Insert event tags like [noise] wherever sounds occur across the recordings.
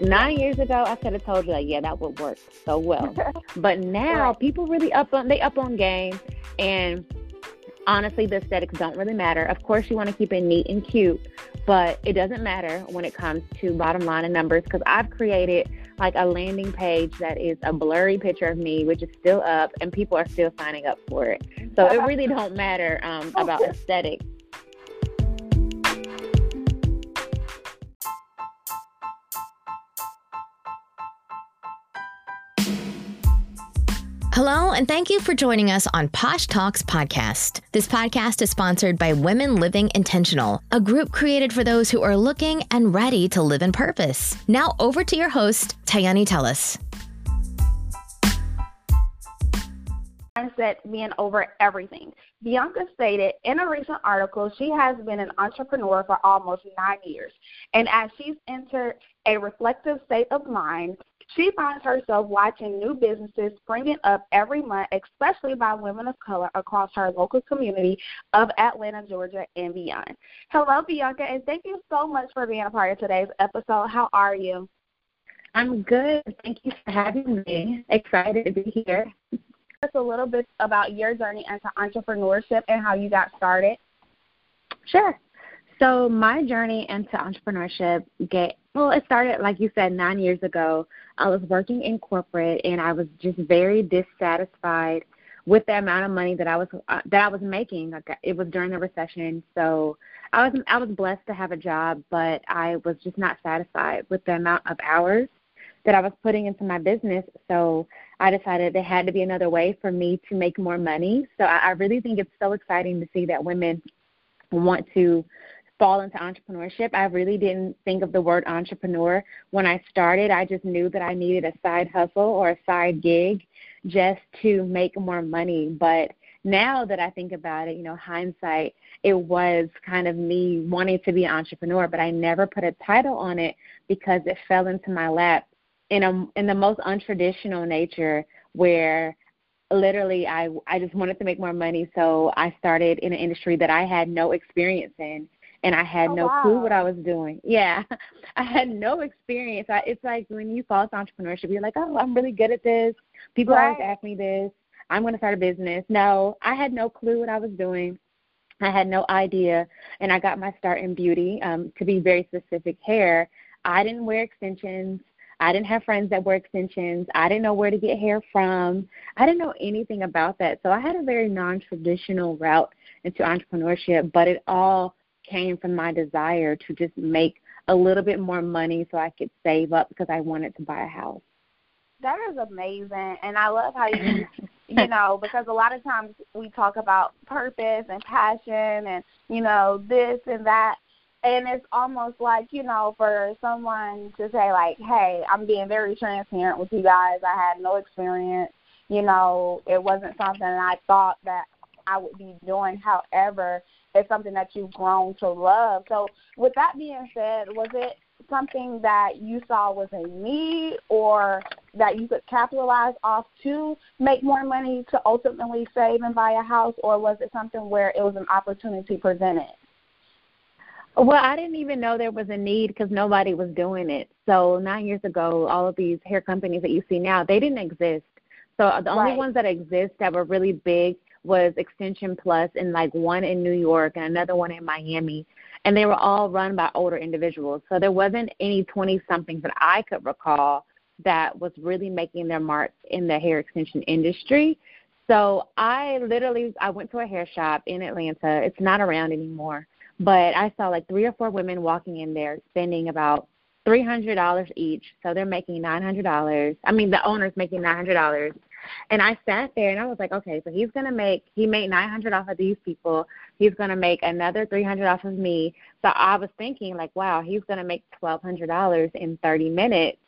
nine years ago, I could have told you like, yeah, that would work so well. [laughs] but now right. people really up on they up on game, and honestly, the aesthetics don't really matter. Of course, you want to keep it neat and cute, but it doesn't matter when it comes to bottom line and numbers because I've created like a landing page that is a blurry picture of me, which is still up, and people are still signing up for it. So it really don't matter um, [laughs] about aesthetics. Hello, and thank you for joining us on Posh Talks Podcast. This podcast is sponsored by Women Living Intentional, a group created for those who are looking and ready to live in purpose. Now, over to your host, Tayani Tellis. Mindset being over everything. Bianca stated in a recent article she has been an entrepreneur for almost nine years. And as she's entered a reflective state of mind, she finds herself watching new businesses springing up every month, especially by women of color across her local community of Atlanta, Georgia, and beyond. Hello, Bianca, and thank you so much for being a part of today's episode. How are you? I'm good. Thank you for having me. Excited to be here. Just a little bit about your journey into entrepreneurship and how you got started. Sure. So my journey into entrepreneurship get well, it started like you said nine years ago. I was working in corporate and I was just very dissatisfied with the amount of money that I was uh, that I was making. Like it was during the recession, so I was I was blessed to have a job, but I was just not satisfied with the amount of hours that I was putting into my business. So I decided there had to be another way for me to make more money. So I, I really think it's so exciting to see that women want to fall into entrepreneurship. I really didn't think of the word entrepreneur when I started. I just knew that I needed a side hustle or a side gig just to make more money. But now that I think about it, you know, hindsight, it was kind of me wanting to be an entrepreneur, but I never put a title on it because it fell into my lap in a in the most untraditional nature where literally I I just wanted to make more money, so I started in an industry that I had no experience in and I had oh, no wow. clue what I was doing. [laughs] Yeah, I had no experience. I, it's like when you fall into entrepreneurship, you're like, oh, I'm really good at this. People right. always ask me this. I'm going to start a business. No, I had no clue what I was doing. I had no idea, and I got my start in beauty. Um, to be very specific, hair. I didn't wear extensions. I didn't have friends that wore extensions. I didn't know where to get hair from. I didn't know anything about that. So I had a very non-traditional route into entrepreneurship, but it all came from my desire to just make a little bit more money so I could save up because I wanted to buy a house. That is amazing, and I love how you, [laughs] you know, because a lot of times we talk about purpose and passion, and you know this and that, and it's almost like you know for someone to say like, hey, I'm being very transparent with you guys. I had no experience, you know, it wasn't something I thought that I would be doing. However, it's something that you've grown to love. So, with that being said, was it something that you saw was a need or that you could capitalize off to make more money to ultimately save and buy a house, or was it something where it was an opportunity presented? Well, I didn't even know there was a need because nobody was doing it. So nine years ago, all of these hair companies that you see now, they didn't exist. So the only right. ones that exist that were really big was Extension Plus and like one in New York and another one in Miami. And they were all run by older individuals. So there wasn't any 20 somethings that I could recall that was really making their mark in the hair extension industry. So I literally I went to a hair shop in Atlanta. It's not around anymore, but I saw like three or four women walking in there spending about three hundred dollars each. So they're making nine hundred dollars. I mean, the owner's making nine hundred dollars and I sat there and I was like, okay, so he's gonna make he made nine hundred off of these people. He's gonna make another three hundred off of me. So I was thinking like, wow, he's gonna make twelve hundred dollars in thirty minutes.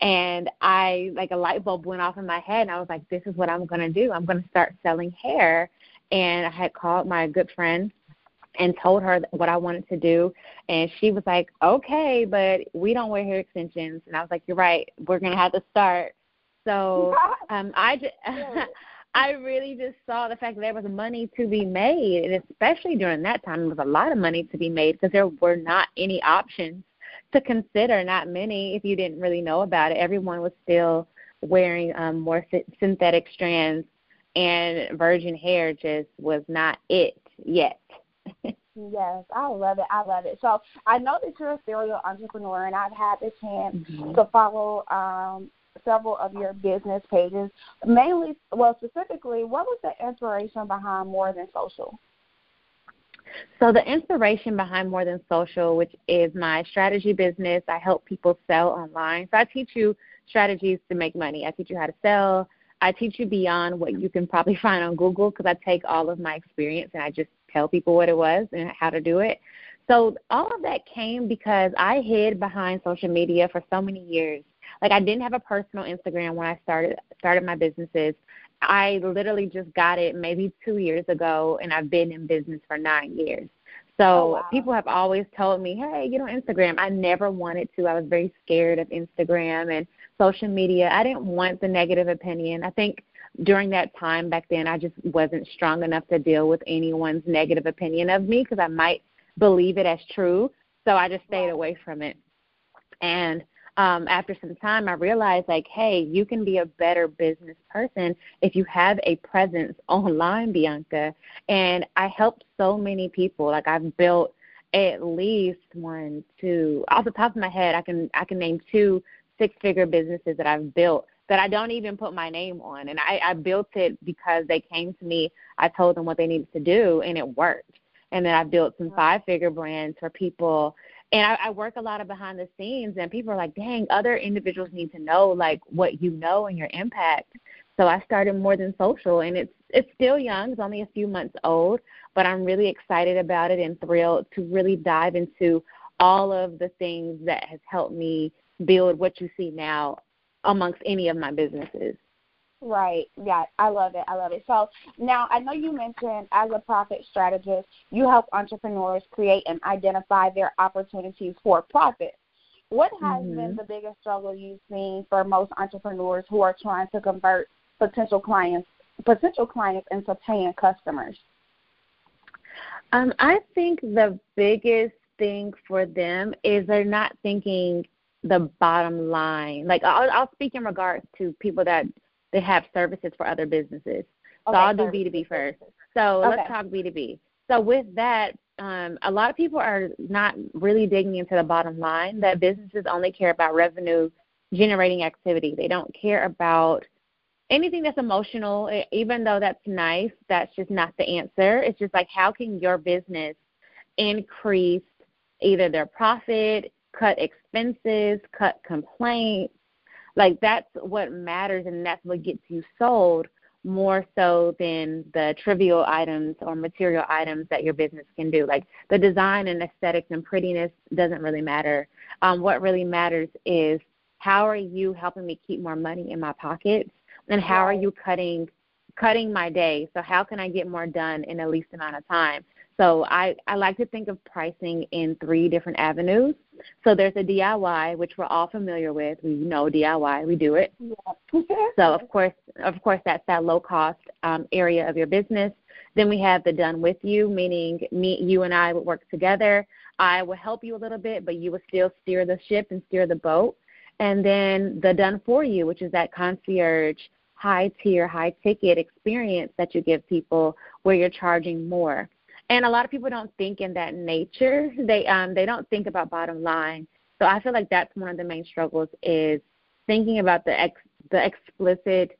And I like a light bulb went off in my head and I was like, this is what I'm gonna do. I'm gonna start selling hair. And I had called my good friend and told her what I wanted to do. And she was like, okay, but we don't wear hair extensions. And I was like, you're right. We're going to have to start. So [laughs] um, I just, [laughs] I really just saw the fact that there was money to be made, and especially during that time, there was a lot of money to be made because there were not any options to consider. Not many, if you didn't really know about it. Everyone was still wearing um, more synthetic strands, and virgin hair just was not it yet. [laughs] Yes, I love it. I love it. So I know that you're a serial entrepreneur, and I've had the chance mm-hmm. to follow um, several of your business pages. Mainly, well, specifically, what was the inspiration behind More Than Social? So the inspiration behind More Than Social, which is my strategy business, I help people sell online. So I teach you strategies to make money. I teach you how to sell. I teach you beyond what you can probably [laughs] find on Google because I take all of my experience and I just tell people what it was and how to do it. So all of that came because I hid behind social media for so many years. Like I didn't have a personal Instagram when I started started my businesses. I literally just got it maybe 2 years ago and I've been in business for 9 years. So oh, wow. people have always told me, "Hey, get on Instagram." I never wanted to. I was very scared of Instagram and social media. I didn't want the negative opinion. I think during that time back then, I just wasn't strong enough to deal with anyone's negative opinion of me because I might believe it as true. So I just stayed away from it. And um, after some time, I realized like, hey, you can be a better business person if you have a presence [laughs] online, Bianca. And I helped so many people. Like I've built at least one, two, off the top of my head, I can I can name two six-figure businesses that I've built that I don't even put my name on. And I, I built it because they came to me. I told them what they needed to do, and it worked. And then I built some five-figure brands for people. And I, I work a lot of behind the scenes, and people are like, "Dang, other individuals need to know like what you know and your impact." So I started more than social, and it's it's still young. It's only a few months old, but I'm really excited about it and thrilled to really dive into all of the things that has helped me build what you see now amongst any of my businesses. Right. Yeah, I love it. I love it. So now I know you mentioned as a profit strategist, you help entrepreneurs create and identify their opportunities for profit. What has mm-hmm. been the biggest struggle you've seen for most entrepreneurs who are trying to convert potential clients potential clients into paying customers? Um, I think the biggest thing for them is they're not thinking the bottom line. Like I'll, I'll speak in regards to people that they have services for other businesses. So okay, I'll do B two B first. So okay. let's talk B two B. So with that, um, a lot of people are not really digging into the bottom line. That businesses only care about revenue generating activity. They don't care about anything that's emotional. Even though that's nice, that's just not the answer. It's just like how can your business increase either their profit, cut expenses, cut complaints. Like that's what matters and that's what gets you sold more so than the trivial items or material items that your business can do. Like the design and aesthetics and prettiness doesn't really matter. Um, what really matters is how are you helping me keep more money in my pockets and how are you cutting cutting my day? So how can I get more done in the least amount of time? So I, I like to think of pricing in three different avenues. So there's a DIY, which we're all familiar with. We know DIY, we do it. Yeah. so of course, of course, that's that low cost um, area of your business. Then we have the done with you, meaning me, you and I would work together. I will help you a little bit, but you will still steer the ship and steer the boat. And then the done for you, which is that concierge, high tier, high ticket experience that you give people where you're charging more and a lot of people don't think in that nature. They um they don't think about bottom line. So I feel like that's one of the main struggles is thinking about the ex the explicit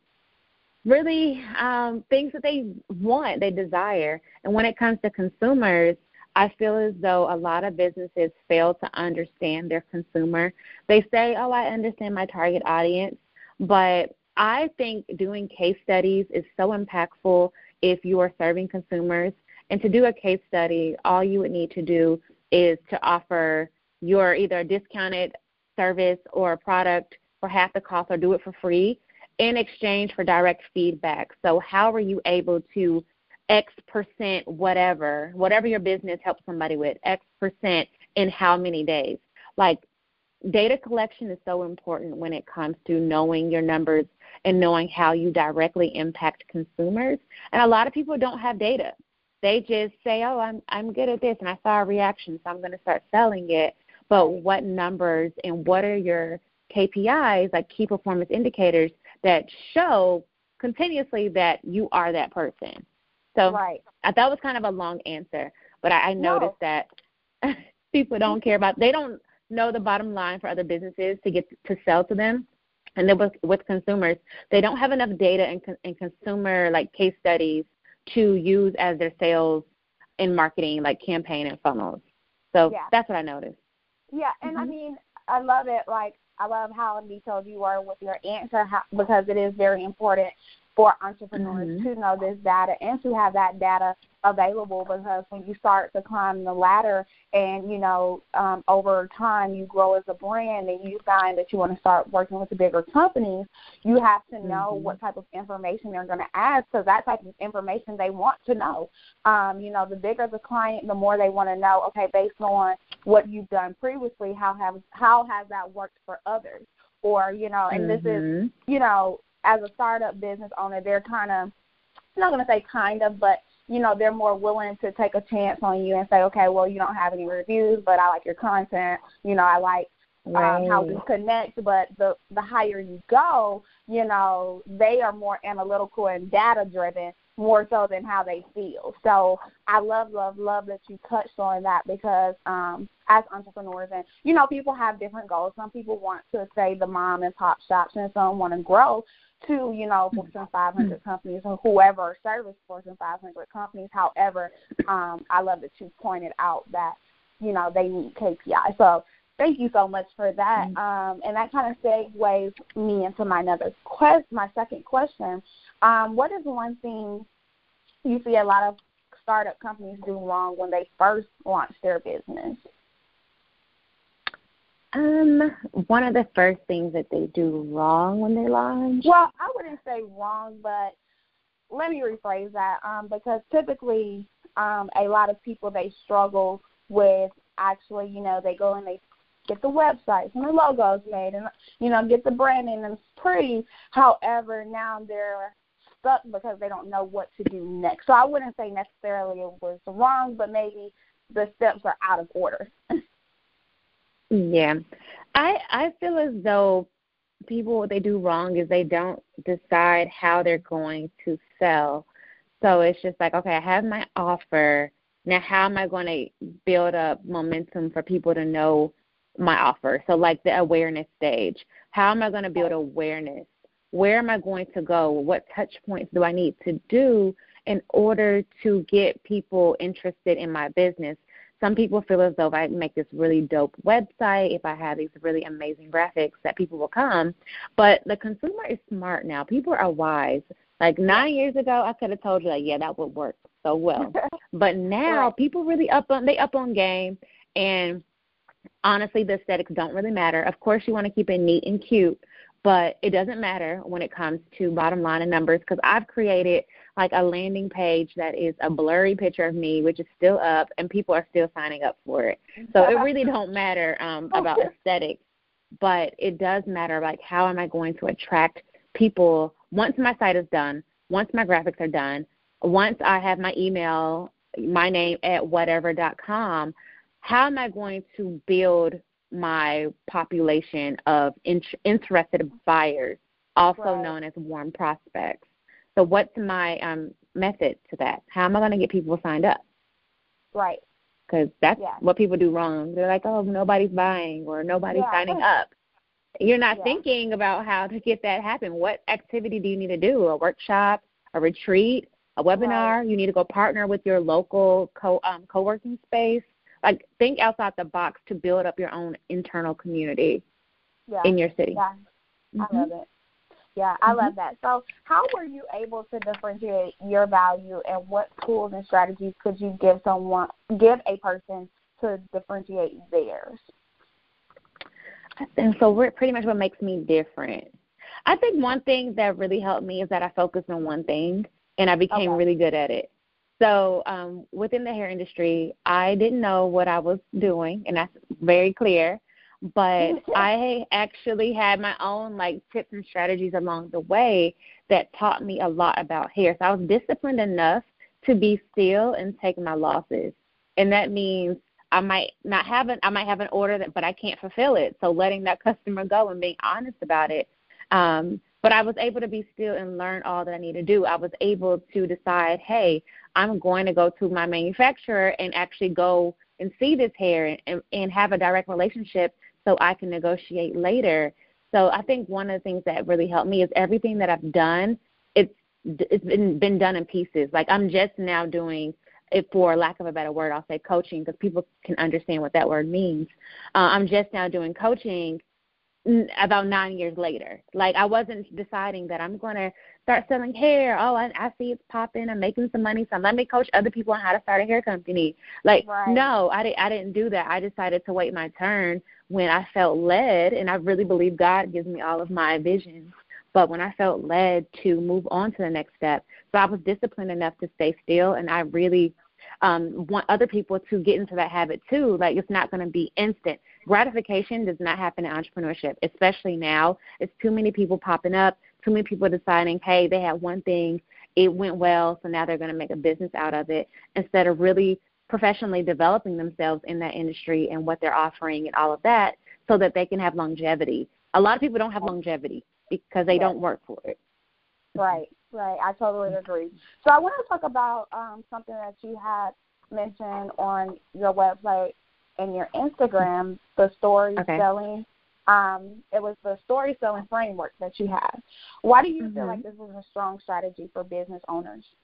really um things that they want, they desire. And when it comes to consumers, I feel as though a lot of businesses fail to understand their consumer. They say, "Oh, I understand my target audience," but I think doing case studies is so impactful if you are serving consumers and to do a case study, all you would need to do is to offer your either discounted service or a product for half the cost or do it for free in exchange for direct feedback. So how are you able to X percent whatever, whatever your business helps somebody with, X percent in how many days? Like data collection is so important when it comes to knowing your numbers and knowing how you directly impact consumers. And a lot of people don't have data. They just say, "Oh, I'm I'm good at this," and I saw a reaction, so I'm going to start selling it. but what numbers and what are your KPIs, like key performance indicators, that show continuously that you are that person. So right. I thought it was kind of a long answer, but I, I noticed no. that [laughs] people don't care about they don't know the bottom line for other businesses to get to sell to them. And then with, with consumers, they don't have enough data and, and consumer like case studies to use as their sales and marketing like campaign and funnels. So yeah. that's what I noticed. Yeah, and mm-hmm. I mean, I love it. Like I love how detailed you are with your answer how, because it is very important for entrepreneurs mm-hmm. to know this data and to have that data available because when you start to climb the ladder and you know um, over time you grow as a brand and you find that you want to start working with the bigger companies you have to know mm-hmm. what type of information they're going to ask because that type of information they want to know um, you know the bigger the client the more they want to know okay based on what you've done previously how have how has that worked for others or you know and mm-hmm. this is mm-hmm. you know as a startup business owner, they're kind of I'm not going to say kind of, but you know they're more willing to take a chance on you and say, okay, well you don't have any reviews, but I like your content. You know, I like right. um, how we connect. But the the higher you go, you know, they are more analytical and data driven more so than how they feel. So I love, love, love that you touched on that because um, as entrepreneurs and you know people have different goals. Some people want to say the mom and pop shops, and some want to grow to, you know, Fortune 500 mm-hmm. companies or whoever service Fortune 500 companies. However, um, I love that you pointed out that, you know, they need KPI. So thank you so much for that. Mm-hmm. Um, and that kind of segues me into my another quest, my second question. Um, what is one thing you see a lot of startup companies do wrong when they first launch their business? Um, one of the first things that they do wrong when they launch. Well, I wouldn't say wrong, but let me rephrase that. Um, because typically, um, a lot of people they struggle with actually, you know, they go and they get the websites and the logos made and you know get the branding and it's pretty. However, now they're stuck because they don't know what to do next. So I wouldn't say necessarily it was wrong, but maybe the steps are out of order. [laughs] Yeah. I I feel as though people what they do wrong is they don't decide how they're going to sell. So it's just like, okay, I have my offer. Now how am I going to build up momentum for people to know my offer? So like the awareness stage. How am I going to build awareness? Where am I going to go? What touch points do I need to do in order to get people interested in my business? Some people feel as though if I make this really dope website, if I have these really amazing graphics, that people will come. But the consumer is smart now. People are wise. Like nine years ago, I could have told you that yeah, that would work so well. [laughs] but now right. people really up on they up on game, and honestly, the aesthetics don't really matter. Of course, you want to keep it neat and cute, but it doesn't matter when it comes to bottom line and numbers because I've created like a landing page that is a blurry picture of me, which is still up, and people are still signing up for it. So it really don't matter um, about aesthetics, but it does matter like how am I going to attract people once my site is done, once my graphics are done, once I have my email, my name at whatever.com, how am I going to build my population of in- interested buyers, also right. known as warm prospects? So what's my um, method to that? How am I going to get people signed up? Right. Because that's yeah. what people do wrong. They're like, oh, nobody's buying or nobody's yeah. signing up. You're not yeah. thinking about how to get that happen. What activity do you need to do? A workshop, a retreat, a webinar? Right. You need to go partner with your local co um, co-working space. Like think outside the box to build up your own internal community in your city. Yeah, mm-hmm. I love it. Yeah, I mm-hmm. love that. So, how were you able to differentiate your value, and what tools and strategies could you give someone, give a person to differentiate theirs? And so, we're pretty much what makes me different. I think one thing that really helped me is that I focused on one thing, and I became okay. really good at it. So, um, within the hair industry, I didn't know what I was doing, and that's very clear but I actually had my own like tips and strategies along the way that taught me a lot about hair. So I was disciplined enough to be still and take my losses. And that means I might not have an I might have an order that but I can't fulfill it. So letting that customer go and being honest about it. Um, but I was able to be still and learn all that I need to do. I was able to decide, hey, I'm going to go to my manufacturer and actually go and see this hair and, and, and have a direct relationship so I can negotiate later. So I think one of the things that really helped me is everything that I've done, it's it's been been done in pieces. Like I'm just now doing it for lack of a better word, I'll say coaching because people can understand what that word means. Uh, I'm just now doing coaching about nine years later. Like I wasn't deciding that I'm going to start selling hair. Oh, I, I see it's popping. I'm making some money, so let me coach other people on how to start a hair company. Like right. no, I didn't. I didn't do that. I decided to wait my turn when I felt led, and I really believe God gives me all of my visions. But when I felt led to move on to the next step, so I was disciplined enough to stay still, and I really um, want other people to get into that habit too. Like it's not going to be instant. Gratification does not happen in entrepreneurship, especially now. It's too many people popping up, too many people deciding, hey, they had one thing, it went well, so now they're going to make a business out of it instead of really professionally developing themselves in that industry and what they're offering and all of that so that they can have longevity. A lot of people don't have longevity because they don't work for it. Right, right. I totally agree. So I want to talk about um, something that you had mentioned on your website and your Instagram, the story okay. selling. Um, it was the story selling framework that you have. Why do you mm-hmm. feel like this is a strong strategy for business owners? [laughs]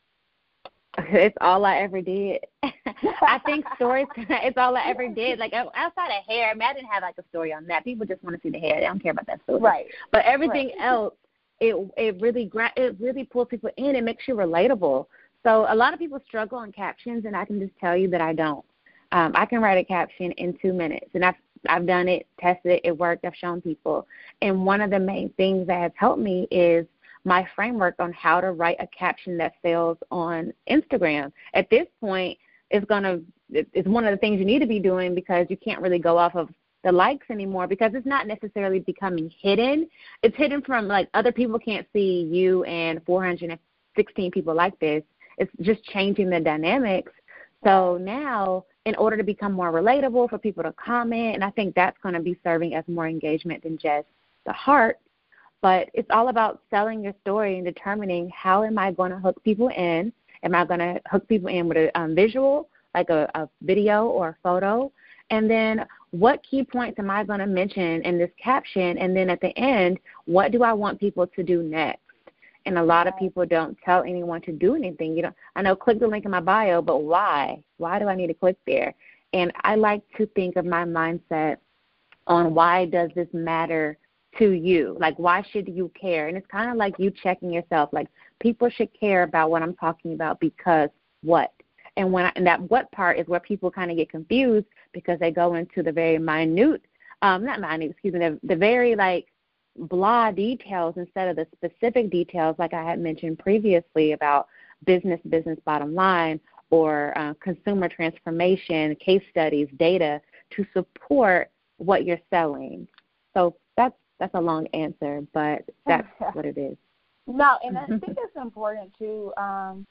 It's all I ever did. [laughs] I think stories. [laughs] It's all I ever did. Like outside of hair, I mean, I didn't have like a story on that. People just want to see the hair. They don't care about that story. Right. But everything right. else, it it really gra- it really pulls people in. It makes you relatable. So a lot of people struggle on captions, and I can just tell you that I don't. Um, I can write a caption in two minutes, and I've I've done it, tested it, it worked. I've shown people, and one of the main things that has helped me is my framework on how to write a caption that sells on Instagram. At this point, it's gonna it's one of the things you need to be doing because you can't really go off of the likes anymore because it's not necessarily becoming hidden. It's hidden from like other people can't see you and 416 people like this. It's just changing the dynamics. So now, in order to become more relatable for people to comment, and I think that's going to be serving as more engagement than just the heart. But it's all about selling your story and determining how am I going to hook people in. Am I going to hook people in with a um, visual, like a, a video or a photo? And then what key points am I going to mention in this caption? And then at the end, what do I want people to do next? And a lot of people don't tell anyone to do anything. You know, I know click the link in my bio, but why? Why do I need to click there? And I like to think of my mindset on why does this matter to you? Like why should you care? And it's kind of like you checking yourself. Like people should care about what I'm talking about because what? And when I, and that what part is where people kind of get confused because they go into the very minute, um, not minute, excuse me, the, the very like blah details instead of the specific details, like I had mentioned previously about business, business bottom line, or uh, consumer transformation, case studies, data to support what you're selling. So that's that's a long answer, but that's [laughs] what it is. No, and I [laughs] think it's important too. Um,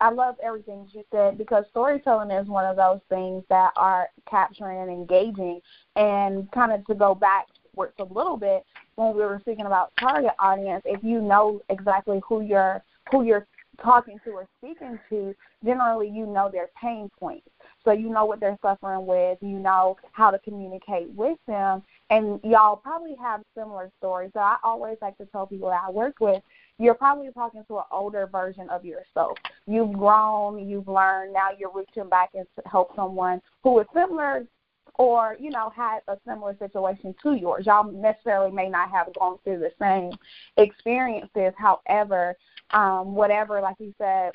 I love everything you said because storytelling is one of those things that are capturing and engaging. And kind of to go backwards a little bit, when we were speaking about target audience, if you know exactly who you're who you're talking to or speaking to, generally you know their pain points. So you know what they're suffering with, you know how to communicate with them, and y'all probably have similar stories. So I always like to tell people that I work with, you're probably talking to an older version of yourself. You've grown, you've learned, now you're reaching back and help someone who is similar or you know had a similar situation to yours. Y'all necessarily may not have gone through the same experiences. However, um, whatever, like you said,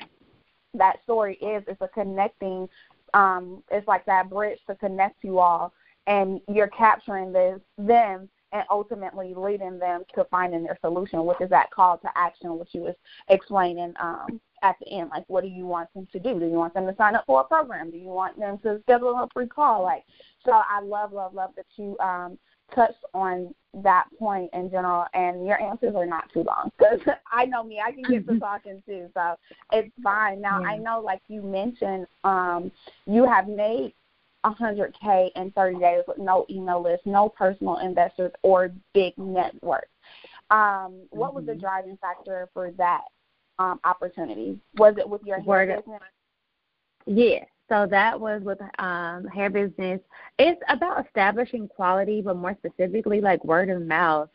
that story is, it's a connecting. Um, it's like that bridge to connect you all, and you're capturing this them and ultimately leading them to finding their solution, which is that call to action, which you was explaining um, at the end. Like, what do you want them to do? Do you want them to sign up for a program? Do you want them to schedule a free call? Like, so I love, love, love that you um, touched on that point in general, and your answers are not too long because [laughs] I know me, I can get to talking too, so it's fine. Now yeah. I know, like you mentioned, um, you have made 100K in 30 days with no email list, no personal investors, or big network. Um, what mm-hmm. was the mm-hmm. driving factor for that um, opportunity? Was it with your hair business? Yeah. So that was with um, hair business. It's about establishing quality, but more specifically, like word of mouth.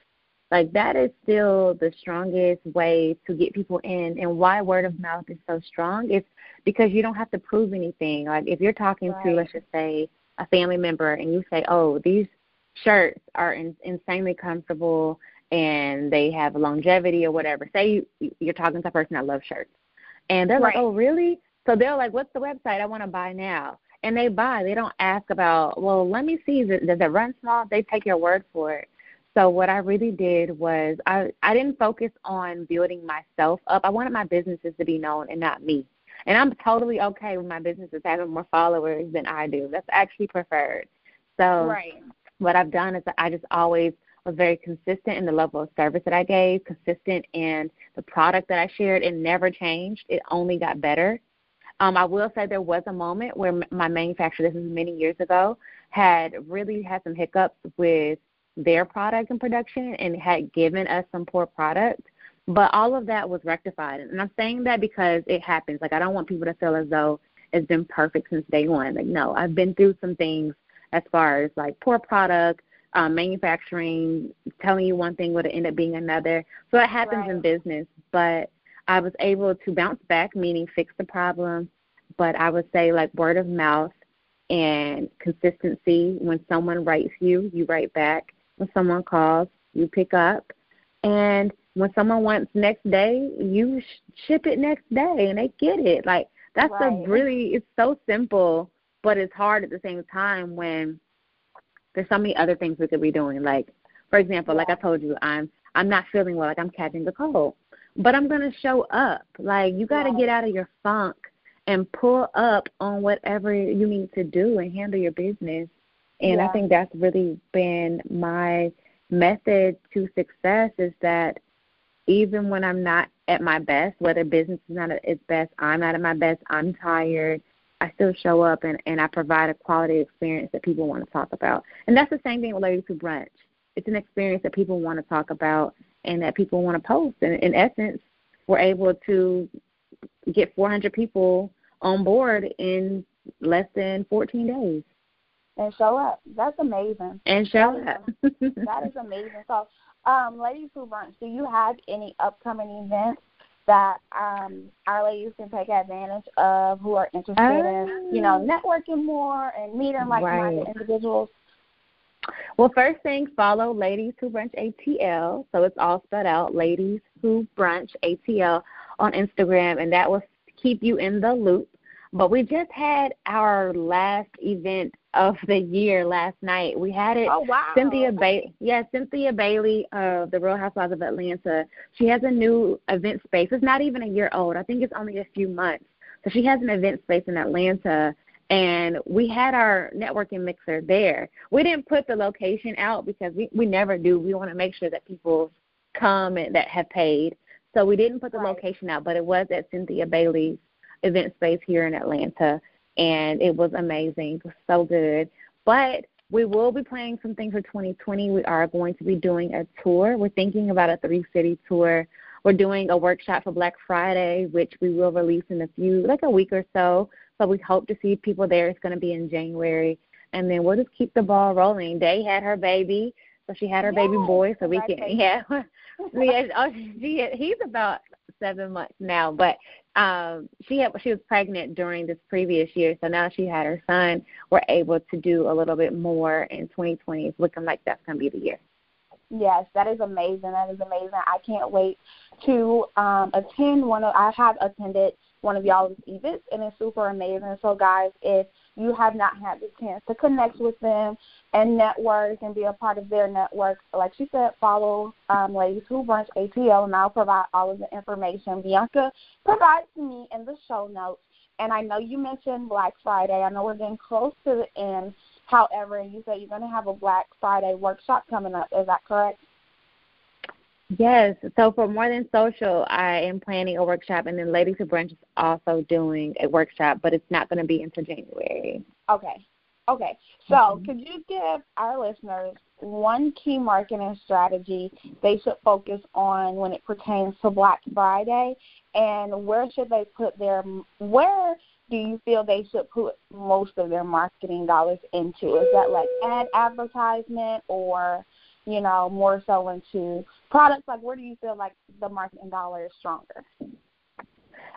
Like that is still the strongest way to get people in. And why word of mouth is so strong is because you don't have to prove anything. Like if you're talking right. to, let's just say, a family member, and you say, "Oh, these shirts are in, insanely comfortable." And they have longevity or whatever. Say you, you're talking to a person that loves shirts, and they're right. like, "Oh, really?" So they're like, "What's the website? I want to buy now." And they buy. They don't ask about, "Well, let me see. Does it run small?" They take your word for it. So what I really did was I I didn't focus on building myself up. I wanted my businesses to be known and not me. And I'm totally okay with my businesses having more followers than I do. That's actually preferred. So right. what I've done is I just always was very consistent in the level of service that I gave, consistent in the product that I shared. It never changed. It only got better. Um, I will say there was a moment where my manufacturer, this was many years ago, had really had some hiccups with their product and production and had given us some poor product. But all of that was rectified. And I'm saying that because it happens. Like, I don't want people to feel as though it's been perfect since day one. Like, no, I've been through some things as far as like poor product, um, manufacturing telling you one thing would end up being another. So it happens right. in business, but I was able to bounce back, meaning fix the problem. But I would say like word of mouth and consistency. When someone writes you, you write back. When someone calls, you pick up. And when someone wants next day, you sh- ship it next day, and they get it. Like that's right. a really it's so simple, but it's hard at the same time when there's so many other things we could be doing. Like, for example, like I told you, I'm I'm not feeling well, like I'm catching the cold, but I'm gonna show up. Like you got to get out of your funk and pull up on whatever you need to do and handle your business. And yeah. I think that's really been my method to success is that even when I'm not at my best, whether business is not at its best, I'm not at my best, I'm tired, I still show up and, and I provide a quality experience that people want to talk about. And that's the same thing with Ladies Who Brunch. It's an experience that people want to talk about and that people want to post. And in essence, we're able to get 400 people on board in less than 14 days. And show up. That's amazing. And show that up. that is amazing. So, um, Ladies Who Brunch, do you have any upcoming events that um, our ladies can take advantage of who are interested in, you know, ah. networking more and meeting like-minded right. individuals? Well, first thing, follow Ladies Who Brunch ATL. So it's all spelled out, Ladies Who Brunch ATL on Instagram, and that will keep you in the loop. But we just had our last event of the year last night. We had it. Oh wow! Cynthia Bailey. Yeah, Cynthia Bailey of the Real Housewives of Atlanta. She has a new event space. It's not even a year old. I think it's only a few months. So she has an event space in Atlanta, and we had our networking mixer there. We didn't put the location out because we we never do. We want to make sure that people come and that have paid. So we didn't put the right. location out, but it was at Cynthia Bailey's event space here in Atlanta and it was amazing. So good. But we will be planning something for 2020. We are going to be doing a tour. We're thinking about a three city tour. We're doing a workshop for Black Friday, which we will release in a few, like a week or so. So we hope to see people there. It's going to be in January. And then we'll just keep the ball rolling. Day had her baby, so she had her yes, baby boy, so we can, yeah. [laughs] [laughs] yeah, oh, she, he's about seven months now, but um she had she was pregnant during this previous year, so now she had her son. We're able to do a little bit more in 2020. It's looking like that's going to be the year. Yes, that is amazing. That is amazing. I can't wait to um attend one of I have attended one of y'all's events and it's super amazing. So guys, if you have not had the chance to connect with them and network and be a part of their network, like she said, follow um, Ladies Who Brunch ATL, and I'll provide all of the information Bianca provides to me in the show notes. And I know you mentioned Black Friday. I know we're getting close to the end. However, you said you're going to have a Black Friday workshop coming up. Is that correct? Yes. So for More Than Social, I am planning a workshop, and then Ladies Who Brunch is also doing a workshop, but it's not going to be until January. Okay. Okay, so mm-hmm. could you give our listeners one key marketing strategy they should focus on when it pertains to Black Friday, and where should they put their where do you feel they should put most of their marketing dollars into? Is that like ad advertisement or you know more so into products? Like where do you feel like the marketing dollar is stronger?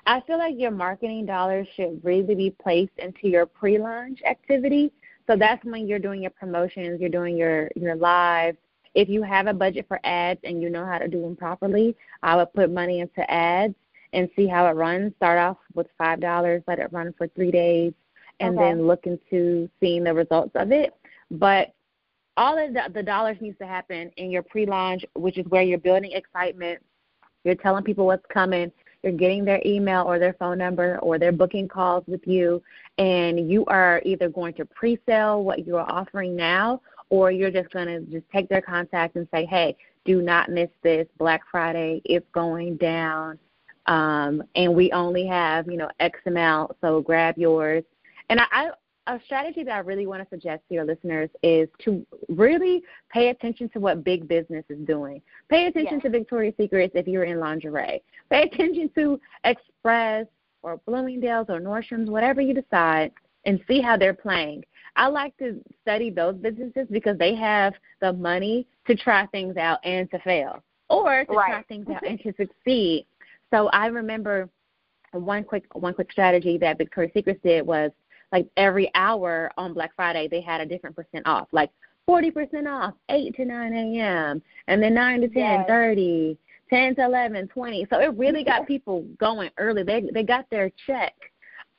I feel like your marketing dollars should really be placed into your pre-launch activity. So that's when you're doing your promotions, you're doing your your live. If you have a budget for ads and you know how to do them properly, I would put money into ads and see how it runs. Start off with five dollars, let it run for three days, and okay. then look into seeing the results of it. But all of the, the dollars needs to happen in your pre-launch, which is where you're building excitement. You're telling people what's coming you're getting their email or their phone number or they're booking calls with you and you are either going to pre-sell what you are offering now or you're just going to just take their contact and say, hey, do not miss this Black Friday. It's going down. Um, and we only have, you know, X amount, so grab yours. And I, I a strategy that I really want to suggest to your listeners is to really pay attention to what big business is doing. Pay attention yes. to Victoria's Secrets if you're in lingerie. Pay attention to Express or Bloomingdale's or Nordstrom's, whatever you decide, and see how they're playing. I like to study those businesses because they have the money to try things out and to fail, or to right. try things out and to succeed. So I remember one quick one quick strategy that Victoria's Secret did was like every hour on Black Friday they had a different percent off, like forty percent off, eight to nine a.m. and then nine to ten yes. thirty, ten to eleven, twenty. So it really got people going early. They they got their check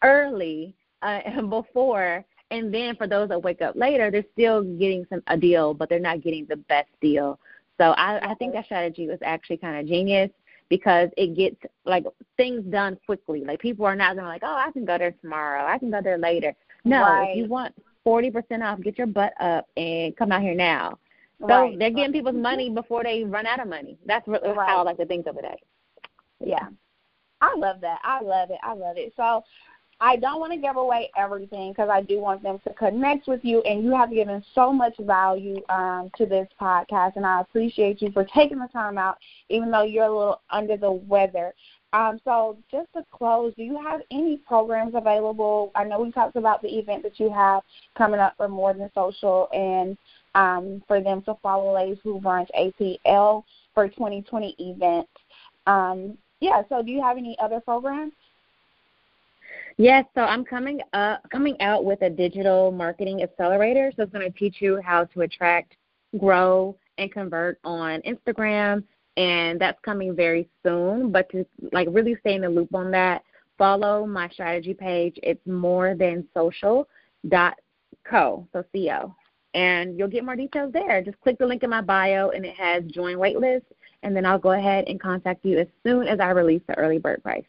early uh, [laughs] before, and then for those that wake up later, they're still getting some a deal, but they're not getting the best deal. So I, I think that strategy was actually kind of genius because it gets like things done quickly. Like people are not gonna like, oh, I can go there tomorrow. I can go there later. No, right. if you want forty percent off, get your butt up and come out here now. So right. they're getting people's money before they run out of money. That's really right. how I like to think of it. Eh. Yeah, I love that. I love it. I love it. So I don't want to give away everything because I do want them to connect with you, and you have given so much value um, to this podcast, and I appreciate you for taking the time out, even though you're a little under the weather. Um, so, just to close, do you have any programs available? I know we talked about the event that you have coming up for More Than Social, and um, for them to follow Ladies Who Brunch ATL for 2020 event. Um, yeah, so do you have any other programs? Yes, so I'm coming up coming out with a digital marketing accelerator. So it's going to teach you how to attract, grow, and convert on Instagram, and that's coming very soon. But to like really stay in the loop on that, follow my strategy page. It's more than social dot co, so co, and you'll get more details there. Just click the link in my bio, and it has join waitlist, and then I'll go ahead and contact you as soon as I release the early bird price.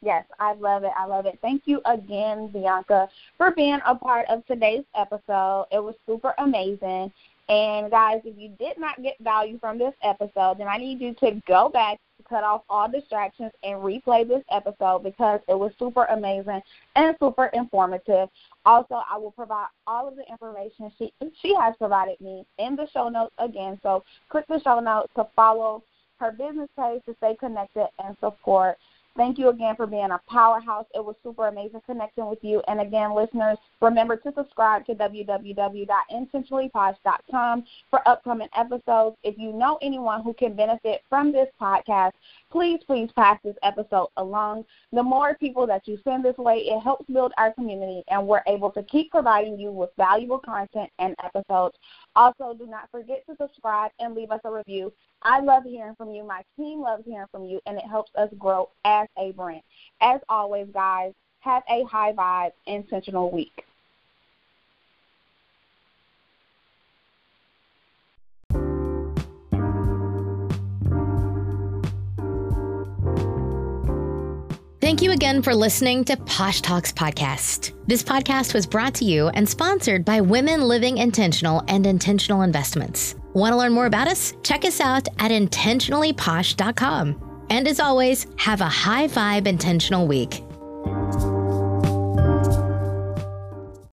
Yes, I love it. I love it. Thank you again, Bianca, for being a part of today's episode. It was super amazing. And guys, if you did not get value from this episode, then I need you to go back, cut off all distractions, and replay this episode because it was super amazing and super informative. Also, I will provide all of the information she she has provided me in the show notes again. So click the show notes to follow her business page to stay connected and support Thank you again for being a powerhouse. It was super amazing connecting with you. And again, listeners, remember to subscribe to www.intentionallyposh.com for upcoming episodes. If you know anyone who can benefit from this podcast, please, please pass this episode along. The more people that you send this way, it helps build our community, and we're able to keep providing you with valuable content and episodes. Also, do not forget to subscribe and leave us a review. I love hearing from you. My team loves hearing from you, and it helps us grow as a brand. As always, guys, have a high vibe, intentional week. Thank you again for listening to Posh Talks Podcast. This podcast was brought to you and sponsored by Women Living Intentional and Intentional Investments. Want to learn more about us? Check us out at intentionallyposh.com. And as always, have a high vibe intentional week.